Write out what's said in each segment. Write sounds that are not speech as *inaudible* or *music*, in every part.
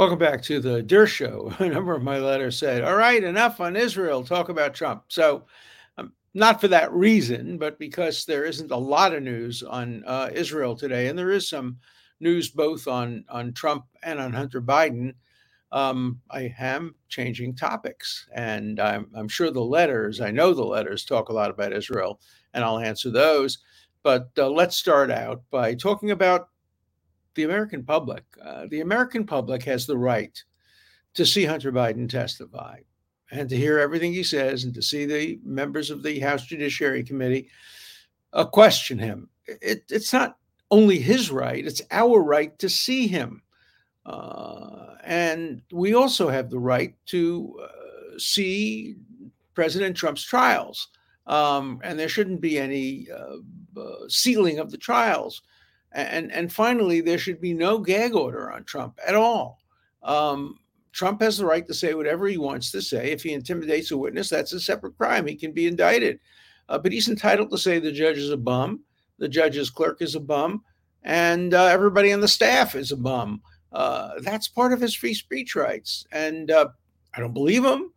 Welcome back to the Dershow. *laughs* A number of my letters said, All right, enough on Israel, talk about Trump. So, um, not for that reason, but because there isn't a lot of news on uh, Israel today, and there is some news both on, on Trump and on Hunter Biden. Um, I am changing topics, and I'm, I'm sure the letters, I know the letters talk a lot about Israel, and I'll answer those. But uh, let's start out by talking about the American public, uh, the American public has the right to see Hunter Biden testify and to hear everything he says and to see the members of the House Judiciary Committee uh, question him. It, it's not only his right, it's our right to see him. Uh, and we also have the right to uh, see President Trump's trials. Um, and there shouldn't be any uh, uh, sealing of the trials. And and finally, there should be no gag order on Trump at all. Um, Trump has the right to say whatever he wants to say. If he intimidates a witness, that's a separate crime. He can be indicted. Uh, but he's entitled to say the judge is a bum, the judge's clerk is a bum, and uh, everybody on the staff is a bum. Uh, that's part of his free speech rights. And uh, I don't believe him,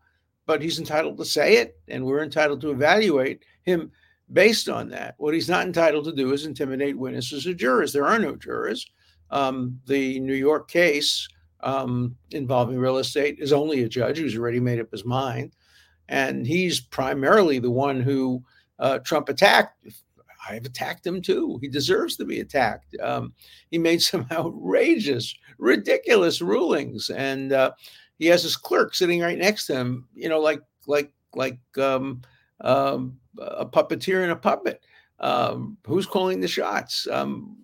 but he's entitled to say it, and we're entitled to evaluate him based on that. What he's not entitled to do is intimidate witnesses or jurors. There are no jurors. Um, the New York case um, involving real estate is only a judge who's already made up his mind. And he's primarily the one who uh, Trump attacked. I've attacked him too. He deserves to be attacked. Um, he made *laughs* some outrageous, ridiculous rulings, and uh, he has his clerk sitting right next to him. You know, like like like um, um, a puppeteer and a puppet. Um, who's calling the shots? Um,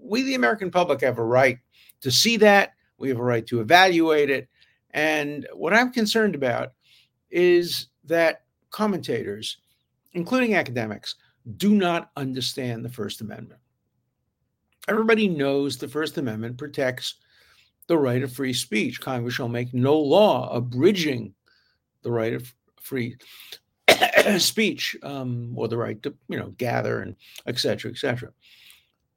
we, the American public, have a right to see that. We have a right to evaluate it. And what I'm concerned about is that commentators, including academics, do not understand the First Amendment. Everybody knows the First Amendment protects the right of free speech. Congress shall make no law abridging the right of free *coughs* speech um, or the right to you know gather and et cetera, et cetera.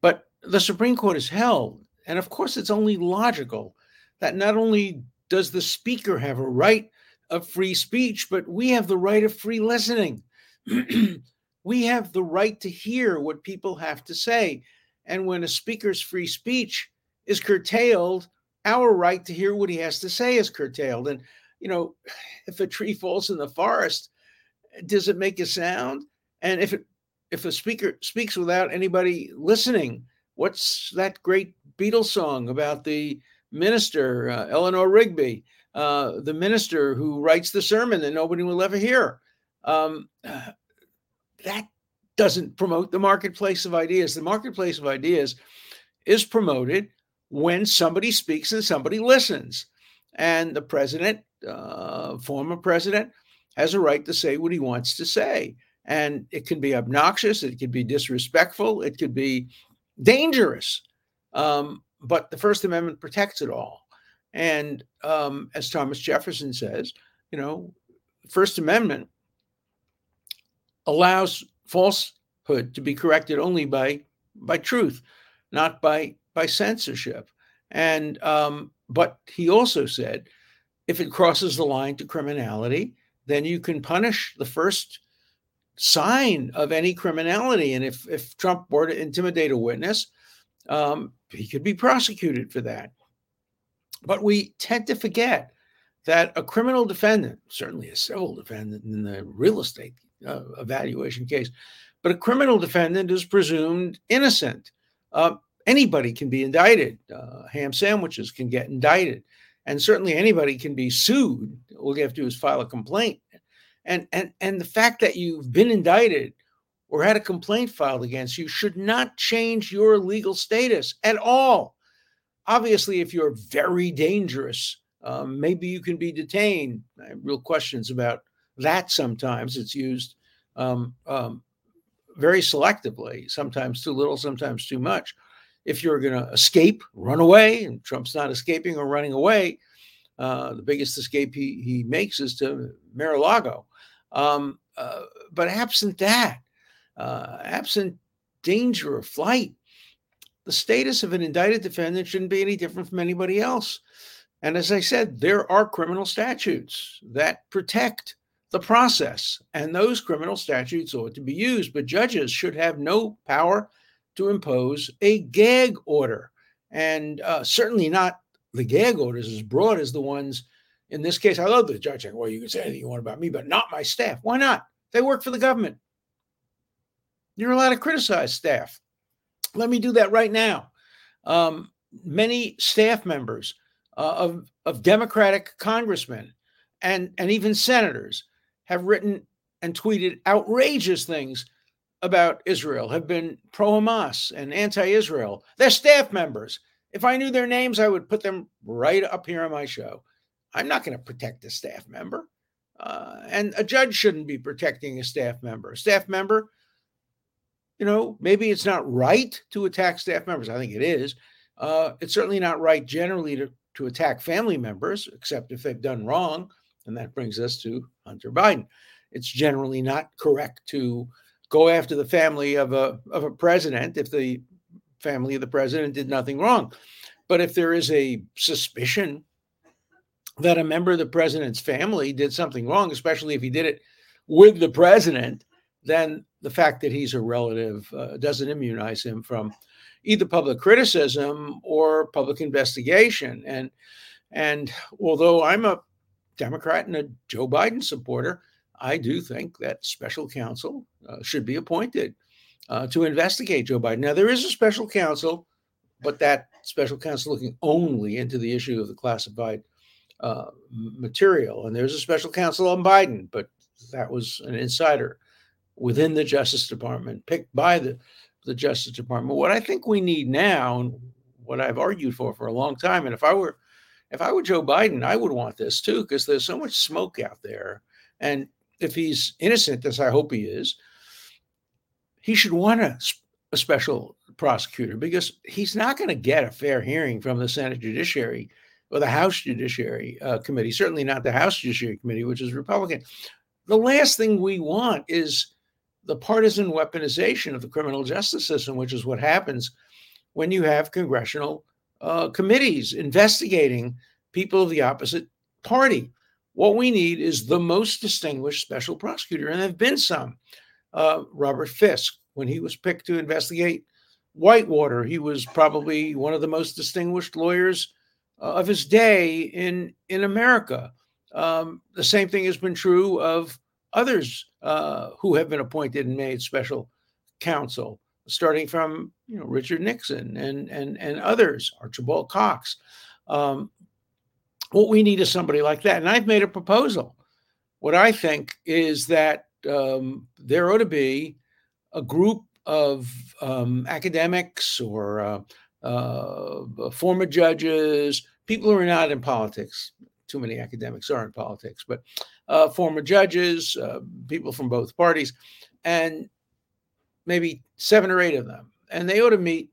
But the Supreme Court has held, and of course it's only logical that not only does the speaker have a right of free speech, but we have the right of free listening. *clears throat* we have the right to hear what people have to say. And when a speaker's free speech is curtailed, our right to hear what he has to say is curtailed. And, you know, *sighs* if a tree falls in the forest, does it make a sound? And if it if a speaker speaks without anybody listening, what's that great Beatles song about the minister uh, Eleanor Rigby, uh, the minister who writes the sermon that nobody will ever hear? Um, *sighs* that doesn't promote the marketplace of ideas. The marketplace of ideas is promoted when somebody speaks and somebody listens. And the president, uh, former president, has a right to say what he wants to say. And it can be obnoxious, it could be disrespectful, it could be dangerous. Um, but the First Amendment protects it all. And um, as Thomas Jefferson says, you know, First Amendment allows falsehood to be corrected only by by truth, not by by censorship. And um, but he also said, if it crosses the line to criminality, then you can punish the first sign of any criminality. And if, if Trump were to intimidate a witness, um, he could be prosecuted for that. But we tend to forget that a criminal defendant, certainly a civil defendant in the real estate uh, evaluation case, but a criminal defendant is presumed innocent. Uh, anybody can be indicted. Uh, ham sandwiches can get indicted and certainly anybody can be sued. All you have to do is file a complaint. And and and the fact that you've been indicted or had a complaint filed against you should not change your legal status at all. obviously, if you're very dangerous, um, maybe you can be detained. I have real questions about that sometimes. It's used um, um, very selectively, sometimes too little, sometimes too much. If you're going to escape, run away, and Trump's not escaping or running away, uh, the biggest escape he, he makes is to Mar-a-Lago. Um, uh, but absent that, uh, absent danger of flight, the status of an indicted defendant shouldn't be any different from anybody else. And as I said, there are criminal statutes that protect the process, and those criminal statutes ought to be used. But judges should have no power to impose a gag order, and uh, certainly not the gag orders as broad as the ones in this case. I love the judge saying, "Well, you can say anything you want about me, but not my staff." Why not? They work for the government. You're allowed to criticize staff. Let me do that right now. Um, many staff members uh, of, of Democratic congressmen and, and even senators have written and tweeted outrageous things about Israel, have been pro Hamas and anti Israel. They're staff members. If I knew their names, I would put them right up here on my show. I'm not going to protect a staff member. Uh, and a judge shouldn't be protecting a staff member. A staff member, you know, maybe it's not right to attack staff members. I think it is. Uh, it's certainly not right generally to, to attack family members, except if they've done wrong. And that brings us to Hunter Biden. It's generally not correct to go after the family of a of a president if the family of the president did nothing wrong. But if there is a suspicion that a member of the president's family did something wrong, especially if he did it with the president, then the fact that he's a relative uh, doesn't immunize him from either public criticism or public investigation. And and although I'm a Democrat and a Joe Biden supporter, I do think that special counsel uh, should be appointed uh, to investigate Joe Biden. Now there is a special counsel, but that special counsel looking only into the issue of the classified uh, material. And there's a special counsel on Biden, but that was an insider within the Justice Department, picked by the, the Justice Department. What I think we need now, and what I've argued for for a long time, and if I were if I were Joe Biden, I would want this too, because there's so much smoke out there. And if he's innocent, as I hope he is, he should want a, a special prosecutor because he's not going to get a fair hearing from the Senate Judiciary or the House Judiciary uh, Committee, certainly not the House Judiciary Committee, which is Republican. The last thing we want is the partisan weaponization of the criminal justice system, which is what happens when you have congressional uh, committees investigating people of the opposite party. What we need is the most distinguished special prosecutor, and there have been some. Uh, Robert Fiske, when he was picked to investigate Whitewater, he was probably one of the most distinguished lawyers uh, of his day in in America. Um, the same thing has been true of others uh, who have been appointed and made special counsel, starting from you know Richard Nixon and and and others, Archibald Cox. Um, what we need is somebody like that, and I've made a proposal. What I think is that um, there ought to be a group of um, academics or uh, uh, former judges, people who are not in politics. Too many academics are in politics, but uh, former judges, uh, people from both parties, and maybe seven or eight of them. And they ought to meet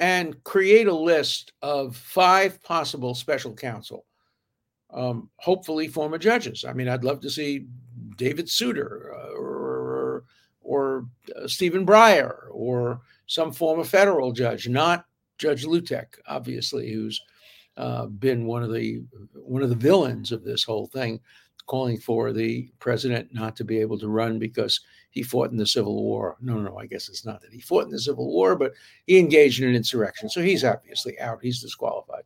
and create a list of five possible special counsel, um, hopefully former judges. I mean, I'd love to see David Souter uh, or, or uh, Stephen Breyer or some former federal judge, not Judge Luttig, obviously, who's uh, been one of the one of the villains of this whole thing, calling for the president not to be able to run because he fought in the Civil War. No, no, I guess it's not that he fought in the Civil War, but he engaged in an insurrection, so he's obviously out. He's disqualified.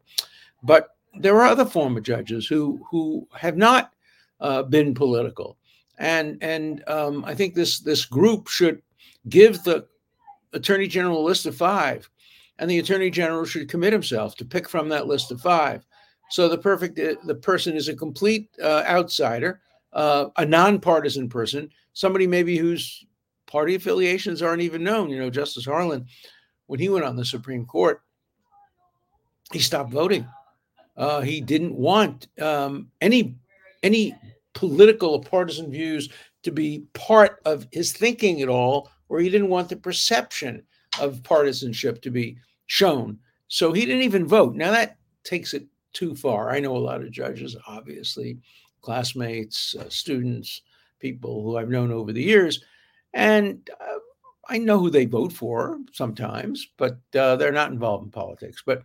But there are other former judges who who have not uh, been political, and and um, I think this this group should give the attorney general a list of five and the attorney general should commit himself to pick from that list of five. So the perfect uh, the person is a complete uh, outsider, uh, a nonpartisan person, somebody maybe whose party affiliations aren't even known. You know, Justice Harlan, when he went on the Supreme Court, he stopped voting. Uh, he didn't want um, any any political or partisan views to be part of his thinking at all, or he didn't want the perception of partisanship to be shown. So he didn't even vote. Now that takes it too far. I know a lot of judges, obviously, classmates, uh, students, people who I've known over the years, and uh, I know who they vote for sometimes, but uh, they're not involved in politics. But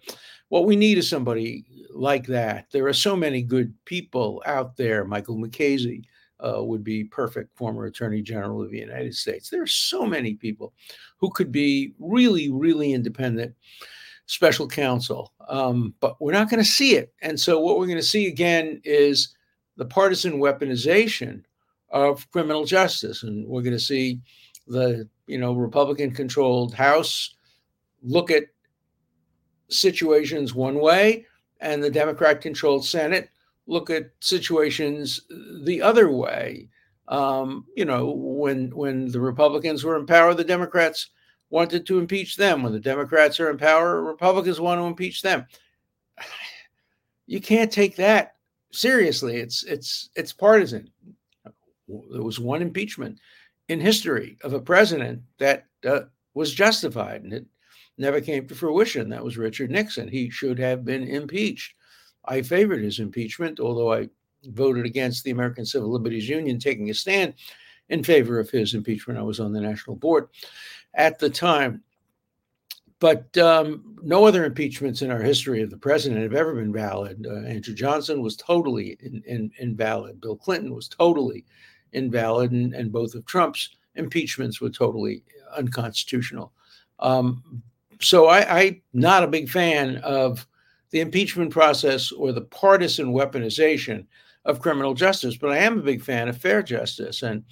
what we need is somebody like that. There are so many good people out there. Michael Mukasey uh, would be perfect, former Attorney General of the United States. There are so many people who could be really, really independent special counsel, um, but we're not going to see it. And so, what we're going to see again is the partisan weaponization of criminal justice, and we're going to see the you know Republican controlled House look at situations one way, and the Democrat controlled Senate look at situations the other way. Um, you know, when when the Republicans were in power, the Democrats wanted to impeach them. When the Democrats are in power, Republicans want to impeach them. *sighs* You can't take that seriously. It's it's it's partisan. There was one impeachment in history of a president that uh, was justified, and it never came to fruition. That was Richard Nixon. He should have been impeached. I favored his impeachment, although I voted against the American Civil Liberties Union taking a stand in favor of his impeachment. I was on the national board at the time. But um, no other impeachments in our history of the president have ever been valid. Uh, Andrew Johnson was totally in, in, invalid. Bill Clinton was totally invalid, and, and both of Trump's impeachments were totally unconstitutional. Um, so I, I'm not a big fan of the impeachment process or the partisan weaponization of criminal justice, but I am a big fan of fair justice. And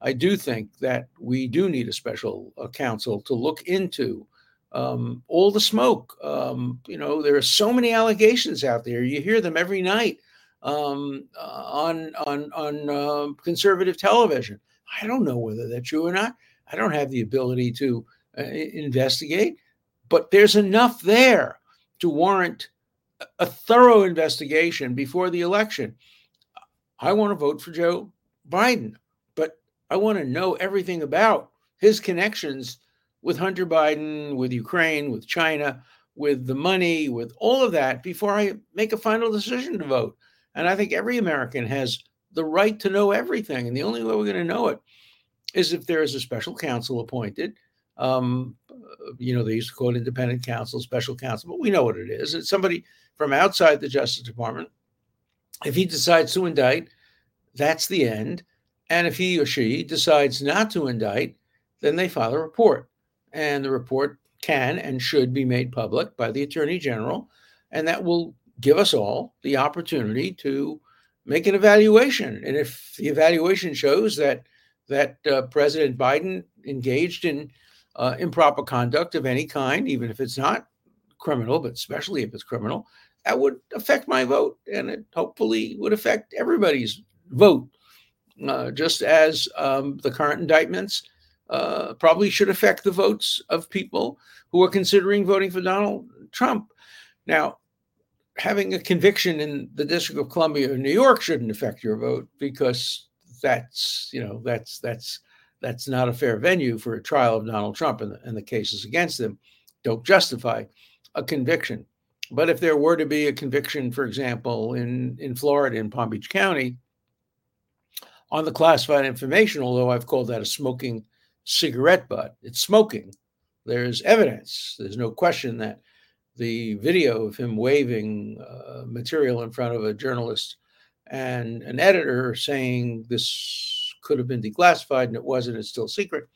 I do think that we do need a special uh, counsel to look into um, all the smoke. Um, you know, there are so many allegations out there. You hear them every night um, uh, on on on uh, conservative television. I don't know whether they're true or not. I don't have the ability to uh, investigate, but there's enough there to warrant a thorough investigation before the election. I want to vote for Joe Biden, but I want to know everything about his connections with Hunter Biden, with Ukraine, with China, with the money, with all of that before I make a final decision to vote. And I think every American has the right to know everything. And the only way we're going to know it is if there is a special counsel appointed. Um, you know, they used to call it independent counsel, special counsel, but we know what it is. It's somebody from outside the Justice Department. If he decides to indict, that's the end. And if he or she decides not to indict, then they file a report. And the report can and should be made public by the Attorney General. And that will give us all the opportunity to make an evaluation. And if the evaluation shows that that uh, President Biden engaged in uh, improper conduct of any kind, even if it's not criminal, but especially if it's criminal, that would affect my vote, and it hopefully would affect everybody's vote, uh, just as um, the current indictments uh, probably should affect the votes of people who are considering voting for Donald Trump. Now, having a conviction in the District of Columbia or New York shouldn't affect your vote because that's you know that's that's that's not a fair venue for a trial of Donald Trump and the, and the cases against him don't justify a conviction. But if there were to be a conviction, for example, in in Florida in Palm Beach County on the classified information, although I've called that a smoking cigarette butt, it's smoking. There's evidence. There's no question that the video of him waving uh, material in front of a journalist and an editor saying this could have been declassified and it wasn't, it's still secret.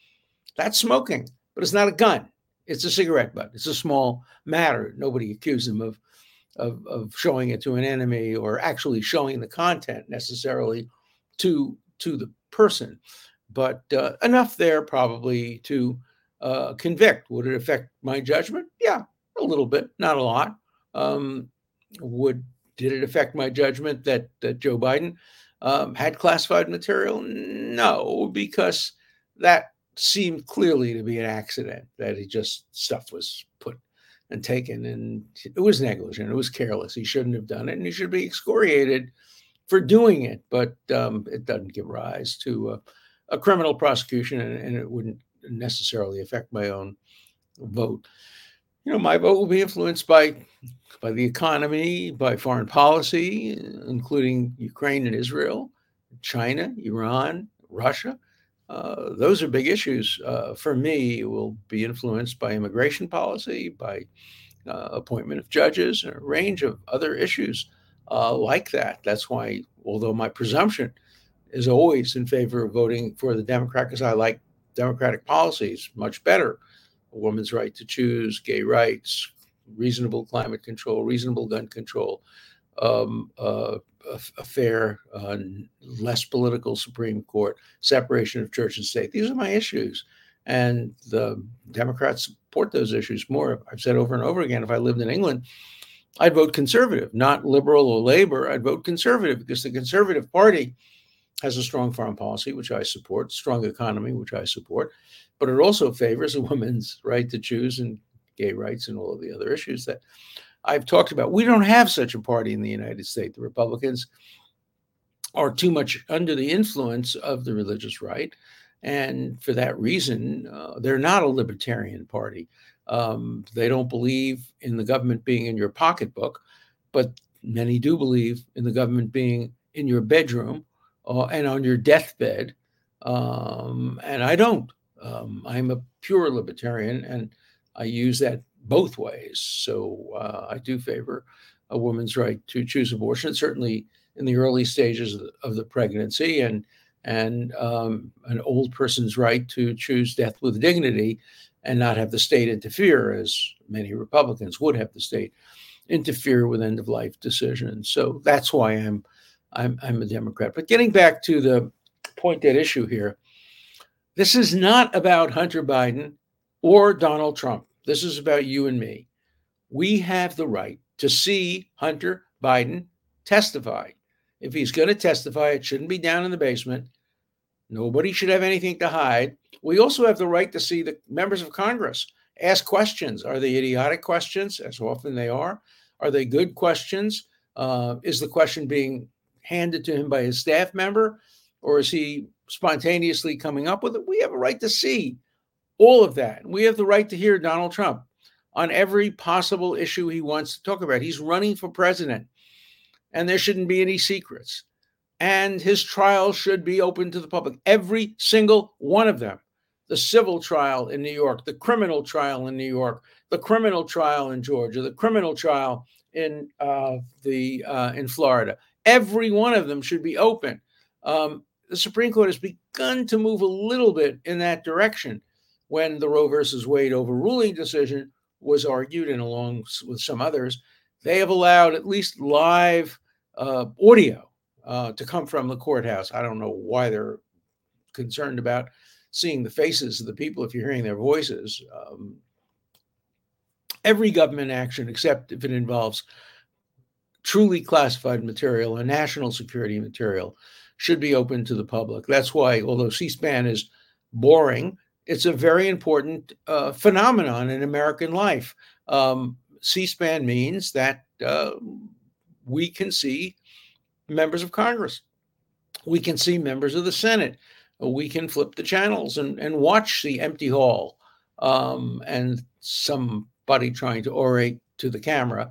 That's smoking, but it's not a gun. It's a cigarette butt. It's a small matter. Nobody accused him of, of, of showing it to an enemy or actually showing the content necessarily to, to the person. But uh, enough there probably to uh, convict. Would it affect my judgment? Yeah, a little bit, not a lot. Um, would did it affect my judgment that, that Joe Biden um, had classified material? No, because that seemed clearly to be an accident that he just stuff was put and taken, and it was negligent. It was careless. He shouldn't have done it, and he should be excoriated for doing it. But um, it doesn't give rise to a, a criminal prosecution, and, and, it wouldn't necessarily affect my own vote. You know, my vote will be influenced by by the economy, by foreign policy, including Ukraine and Israel, China, Iran, Russia. Uh, those are big issues. Uh, for me, it will be influenced by immigration policy, by uh, appointment of judges, and a range of other issues uh, like that. That's why, although my presumption is always in favor of voting for the Democrat, because I like democratic policies much better a woman's right to choose, gay rights, reasonable climate control, reasonable gun control, um, uh, a, a, fair, uh, less political Supreme Court, separation of church and state. These are my issues. And the Democrats support those issues more. I've said over and over again if I lived in England, I'd vote conservative, not liberal or labor. I'd vote conservative because the Conservative Party has a strong foreign policy, which I support, strong economy, which I support, but it also favors *laughs* a woman's right to choose and gay rights and all of the other issues that I've talked about. We don't have such a party in the United States. The Republicans are too much under the influence of the religious right. And for that reason, uh, they're not a libertarian party. Um, they don't believe in the government being in your pocketbook, but many do believe in the government being in your bedroom uh, and on your deathbed. Um, and I don't. Um, I'm a pure libertarian, and I use that both ways. So uh, I do favor a woman's right to choose abortion, certainly in the early stages of the, of the pregnancy, and and um, an old person's right to choose death with dignity and not have the state interfere, as many Republicans would have the state interfere with end of life decisions. So that's why I'm I'm I'm a Democrat. But getting back to the point at issue here, this is not about Hunter Biden or Donald Trump. This is about you and me. We have the right to see Hunter Biden testify. If he's going to testify, it shouldn't be down in the basement. Nobody should have anything to hide. We also have the right to see the members of Congress ask questions. Are they idiotic questions, as often they are? Are they good questions? Uh, is the question being handed to him by his staff member, or is he spontaneously coming up with it? We have a right to see all of that. We have the right to hear Donald Trump on every possible issue he wants to talk about. He's running for president, and there shouldn't be any secrets. And his trial should be open to the public, every single one of them. The civil trial in New York, the criminal trial in New York, the criminal trial in Georgia, the criminal trial in uh, the uh, in Florida. Every one of them should be open. Um, the Supreme Court has begun to move a little bit in that direction when the Roe versus Wade overruling decision was argued, and along with some others, they have allowed at least live uh, audio uh, to come from the courthouse. I don't know why they're concerned about seeing the faces of the people if you're hearing their voices. Um, every government action, except if it involves truly classified material and national security material, should be open to the public. That's why, although C SPAN is boring, it's a very important uh, phenomenon in American life. Um, C-SPAN means that uh, we can see members of Congress, we can see members of the Senate, we can flip the channels and, and watch the empty hall um, and somebody trying to orate to the camera,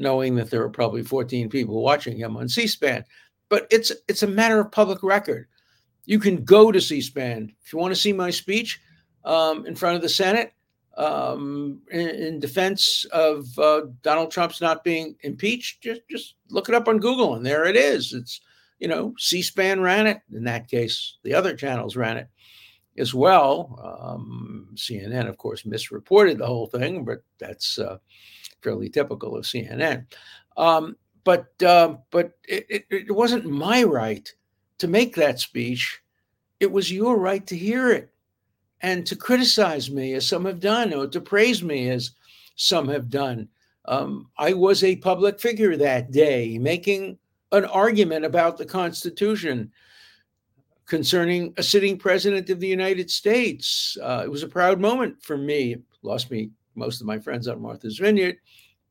knowing that there are probably 14 people watching him on C-SPAN. But it's it's a matter of public record. You can go to C-SPAN if you want to see my speech um, in front of the Senate um, in, in, defense of uh, Donald Trump's not being impeached. Just just look it up on Google, and there it is. It's you know C-SPAN ran it. In that case, the other channels ran it as well. Um, CNN, of course, misreported the whole thing, but that's uh, fairly typical of CNN. Um, but uh, but it, it, it wasn't my right to make that speech. It was your right to hear it and to criticize me as some have done, or to praise me as some have done. Um, I was a public figure that day making an argument about the Constitution concerning a sitting president of the United States. Uh, it was a proud moment for me. It lost me most of my friends on Martha's Vineyard,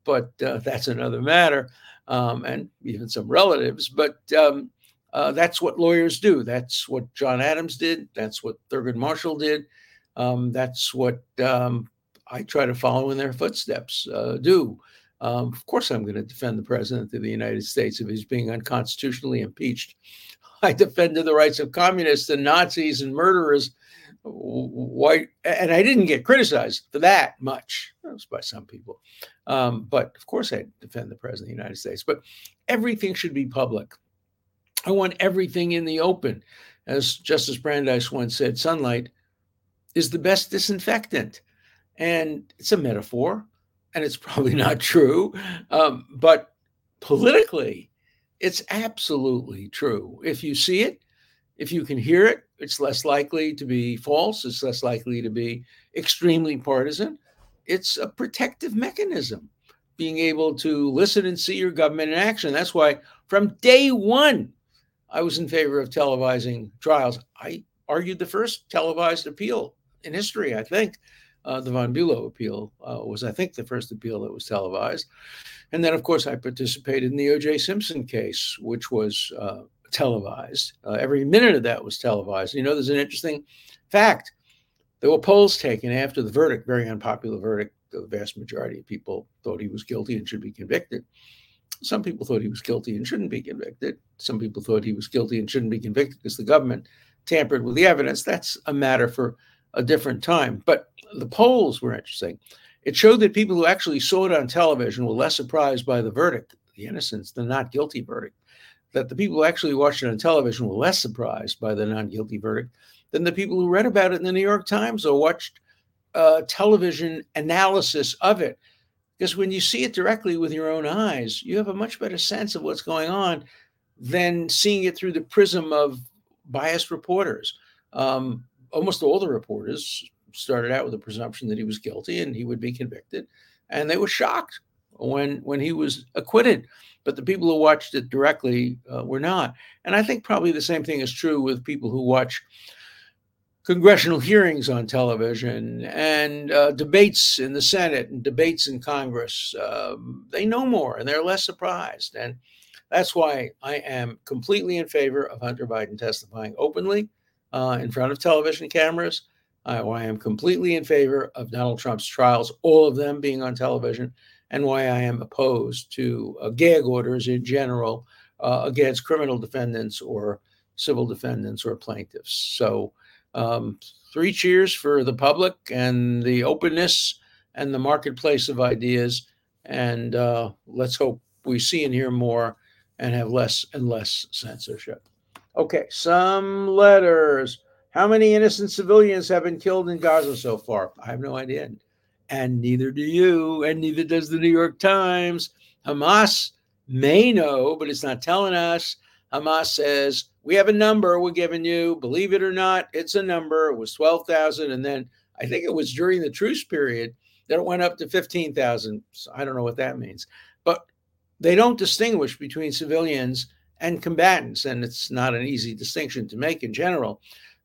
but uh, that's another matter, um, and even some relatives. But um, uh, that's what lawyers do. That's what John Adams did. That's what Thurgood Marshall did. Um, that's what um, I try to follow in their footsteps. Uh, do. Um, of course, I'm going to defend the president of the United States if he's being unconstitutionally impeached. *laughs* I defended the rights of communists and Nazis and murderers. Why? And I didn't get criticized for that much. That was by some people. Um, but of course, I defend the president of the United States. But everything should be public. I want everything in the open. As Justice Brandeis once said, sunlight is the best disinfectant. And it's a metaphor, and it's *laughs* probably not true. Um, but politically, it's absolutely true. If you see it, if you can hear it, it's less likely to be false, it's less likely to be extremely partisan. It's a protective mechanism, being able to listen and see your government in action. That's why from day one, I was in favor of televising trials. I argued the first televised appeal in history, I think. Uh, the von Bulow appeal uh, was, I think, the first appeal that was televised. And then, of course, I participated in the O.J. Simpson case, which was uh, televised. Uh, every minute of that was televised. You know, there's an interesting fact. There were polls taken after the verdict, very unpopular verdict. The vast majority of people thought he was guilty and should be convicted. Some people thought he was guilty and shouldn't be convicted. Some people thought he was guilty and shouldn't be convicted because the government tampered with the evidence. That's a matter for a different time. But the polls were interesting. It showed that people who actually saw it on television were less surprised by the verdict, the innocence, the not guilty verdict. That the people who actually watched it on television were less surprised by the non guilty verdict than the people who read about it in the New York Times or watched uh, television analysis of it. Because when you see it directly with your own eyes, you have a much better sense of what's going on than seeing it through the prism of biased reporters. Um, almost all the reporters started out with the presumption that he was guilty and he would be convicted, and they were shocked when when he was acquitted. But the people who watched it directly uh, were not. And I think probably the same thing is true with people who watch congressional hearings on television and uh, debates in the Senate and debates in Congress. Um, they know more and they're less surprised. And that's why I am completely in favor of Hunter Biden testifying openly uh, in front of television cameras. Uh, why I'm completely in favor of Donald Trump's trials, all of them being on television, and why I am opposed to uh, gag orders in general uh, against criminal defendants or civil defendants or plaintiffs. So, um, three cheers for the public and the openness and the marketplace of ideas. And uh, let's hope we see and hear more and have less and less censorship. Okay, some letters. How many innocent civilians have been killed in Gaza so far? I have no idea. And neither do you, and neither does the New York Times. Hamas may know, but it's not telling us. Hamas says, We have a number we're giving you. Believe it or not, it's a number. It was 12,000. And then I think it was during the truce period that it went up to 15,000. So I don't know what that means. But they don't distinguish between civilians and combatants. And it's not an easy distinction to make in general.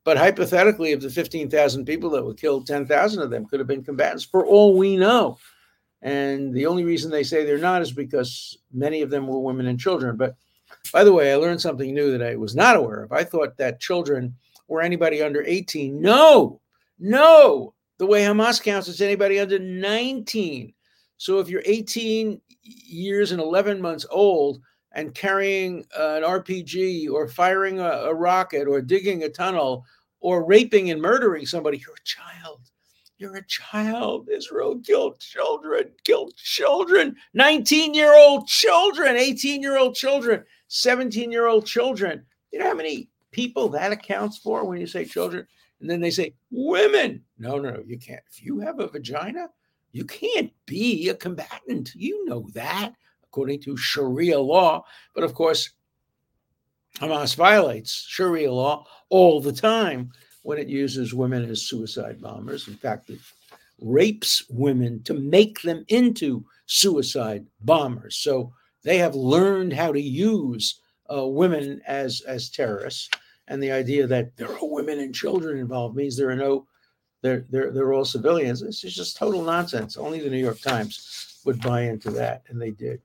But hypothetically, of the 15,000 people that were killed, 10,000 of them could have been combatants for all we know. And the only reason they say they're not is because many of them were women and children. But by the way, I learned something new that I was not aware of. I thought that children were anybody under 18. No, no. The way Hamas counts, is anybody under 19. So if you're 18 years and 11 months old, and carrying an RPG or firing a, a, rocket or digging a tunnel or raping and murdering somebody, you're a child. You're a child. Israel killed children, killed children, 19 year old children, 18 year old children, 17 year old children. You know how many people that accounts for when you say children? And then they say women. No, no, no, you can't. If you have a vagina, you can't be a combatant. You know that according to Sharia law. But of course, Hamas violates Sharia law all the time when it uses women as suicide bombers. In fact, it rapes women to make them into suicide bombers. So they have learned how to use uh, women as as terrorists. And the idea that there are women and children involved means there are no they're they're they're all civilians. This is just total nonsense. Only the New York Times would buy into that, and they did.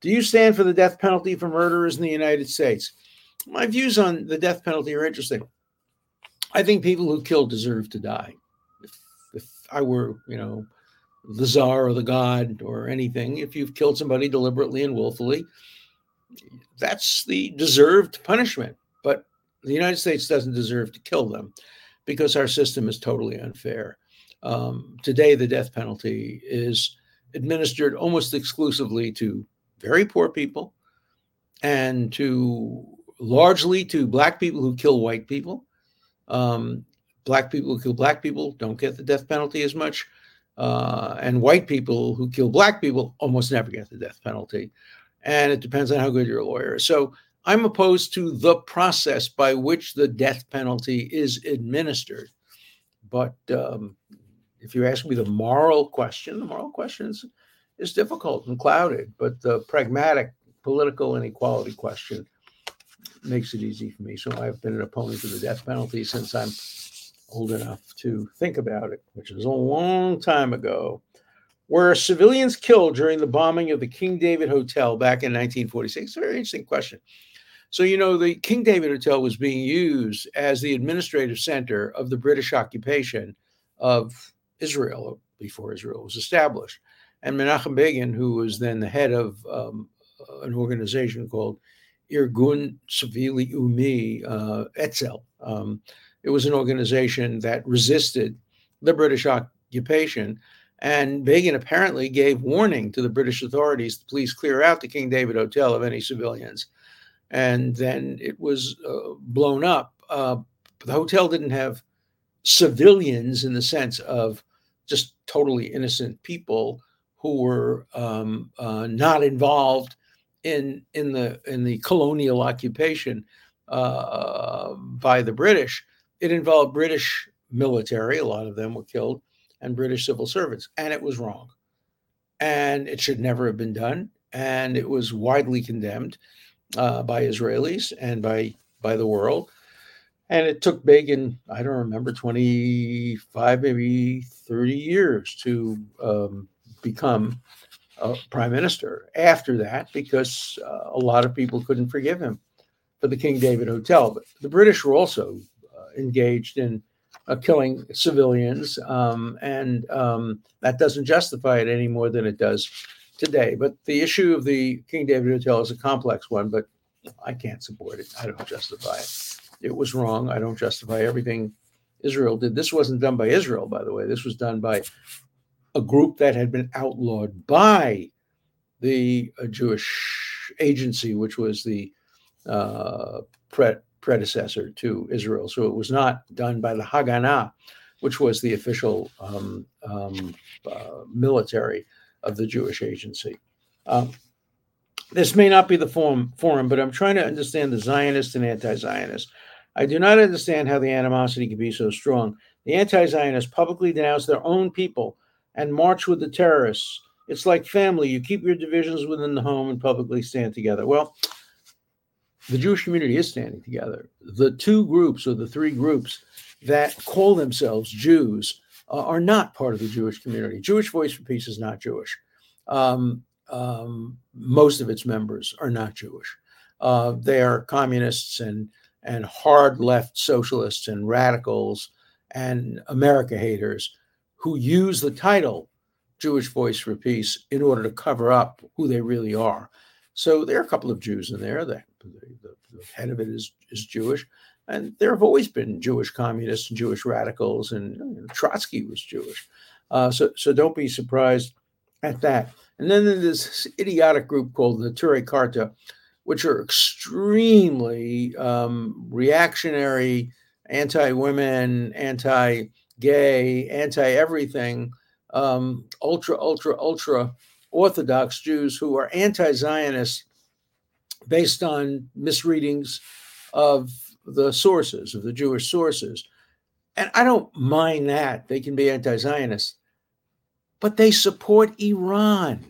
Do you stand for the death penalty for murderers in the United States? My views on the death penalty are interesting. I think people who kill deserve to die. If, if I were, you know, the czar or the god or anything, if you've killed somebody deliberately and willfully, that's the deserved punishment. But the United States doesn't deserve to kill them because our system is totally unfair. Um, today, the death penalty is administered almost exclusively to very poor people and to largely to black people who kill white people. Um, black people who kill black people don't get the death penalty as much. Uh, and white people who kill black people almost never get the death penalty. And it depends on how good your lawyer is. So I'm opposed to the process by which the death penalty is administered. But um, if you ask me the moral question, the moral question is, is difficult and clouded, but the pragmatic political inequality question makes it easy for me. So I've been an opponent of the death penalty since I'm old enough to think about it, which is a long time ago. Were civilians killed during the bombing of the King David Hotel back in 1946? A very interesting question. So, you know, the King David Hotel was being used as the administrative center of the British occupation of Israel before Israel was established. And Menachem Begin, who was then the head of um, an organization called Irgun Tzvai Leumi uh, Etzel, um, it was an organization that resisted the British occupation. And Begin apparently gave warning to the British authorities to please clear out the King David Hotel of any civilians and then it was uh, blown up. Uh, the hotel didn't have civilians in the sense of just totally innocent people who were um, uh, not involved in in the in the colonial occupation uh, by the British. It involved British military; a lot of them were killed, and British civil servants, and it was wrong, and it should never have been done, and it was widely condemned uh, by Israelis and by by the world. And it took Begin, I don't remember, 25, maybe 30 years to um, become a prime minister after that, because uh, a lot of people couldn't forgive him for the King David Hotel. But the British were also uh, engaged in uh, killing civilians, um, and um, that doesn't justify it any more than it does today. But the issue of the King David Hotel is a complex one, but I can't support it. I don't justify it. It was wrong. I don't justify everything Israel did. This wasn't done by Israel, by the way. This was done by a group that had been outlawed by the uh, Jewish agency, which was the uh, pre- predecessor to Israel. So it was not done by the Haganah, which was the official um, um, uh, military of the Jewish agency. Um, this may not be the forum, but I'm trying to understand the Zionist and anti Zionist. I do not understand how the animosity can be so strong. The anti Zionists publicly denounce their own people and march with the terrorists. It's like family. You keep your divisions within the home and publicly stand together. Well, the Jewish community is standing together. The two groups or the three groups that call themselves Jews uh, are not part of the Jewish community. Jewish Voice for Peace is not Jewish. Um, um, most of its members are not Jewish. Uh, they are communists and and hard left socialists and radicals and America haters who use the title Jewish Voice for Peace in order to cover up who they really are. So there are a couple of Jews in there. The, the, the head of it is is Jewish, and there have always been Jewish communists and Jewish radicals, and you know, Trotsky was Jewish. Uh, so so don't be surprised at that. And then there's this idiotic group called the Neturei Karta, which are extremely um, reactionary, anti women, anti gay, anti everything, um, ultra, ultra, ultra Orthodox Jews who are anti Zionist based on misreadings of the sources, of the Jewish sources. And I don't mind that. They can be anti Zionist but they support Iran.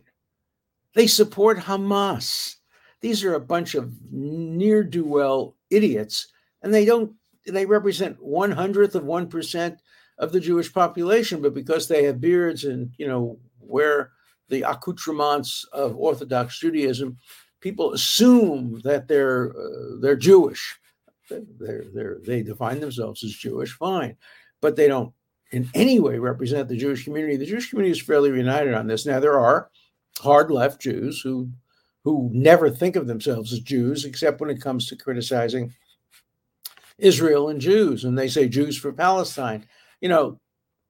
They support Hamas. These are a bunch of near do well idiots, and they don't. They represent one hundredth of one percent of the Jewish population, but because they have beards and you know wear the accoutrements of Orthodox Judaism, people assume that they're uh, they're Jewish. They're, they're, they define themselves as Jewish, fine, but they don't in any way represent the Jewish community. The Jewish community is fairly united on this. Now there are hard left Jews who who never think of themselves as Jews except when it comes to criticizing Israel and Jews, and they say Jews for Palestine. You know,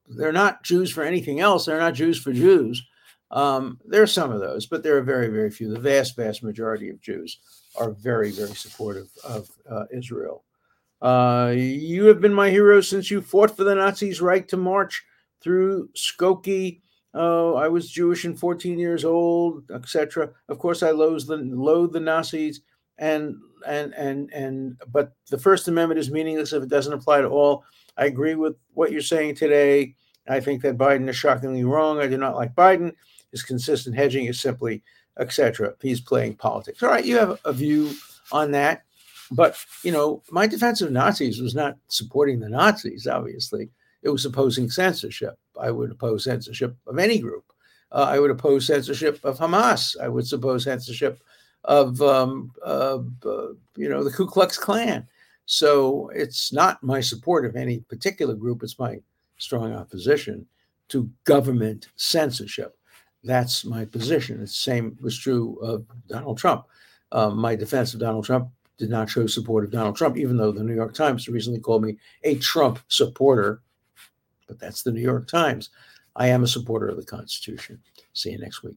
they're not Jews for anything else. They're not Jews for Jews. Um, there are some of those, but there are very, very few. The vast, vast majority of Jews are very, very supportive of uh, Israel. Uh, you have been my hero since you fought for the Nazis' right to march through Skokie. Oh, I was Jewish and 14 years old, etc. Of course, I loathe the, loathe the Nazis, and and and and. But the First Amendment is meaningless if it doesn't apply to all. I agree with what you're saying today. I think that Biden is shockingly wrong. I do not like Biden. His consistent hedging is simply etc. He's playing politics. All right, you have a view on that. But, you know, my defense of Nazis was not supporting the Nazis, obviously. It was opposing censorship. I would oppose censorship of any group. Uh, I would oppose censorship of Hamas. I would suppose censorship of, um, uh, you know, the Ku Klux Klan. So it's not my support of any particular group. It's my strong opposition to government censorship. That's my position. The same was true of Donald Trump. Um, my defense of Donald Trump did not show support of Donald Trump, even though the New York Times recently called me a Trump supporter. But that's the New York Times. I am a supporter of the Constitution. See you next week.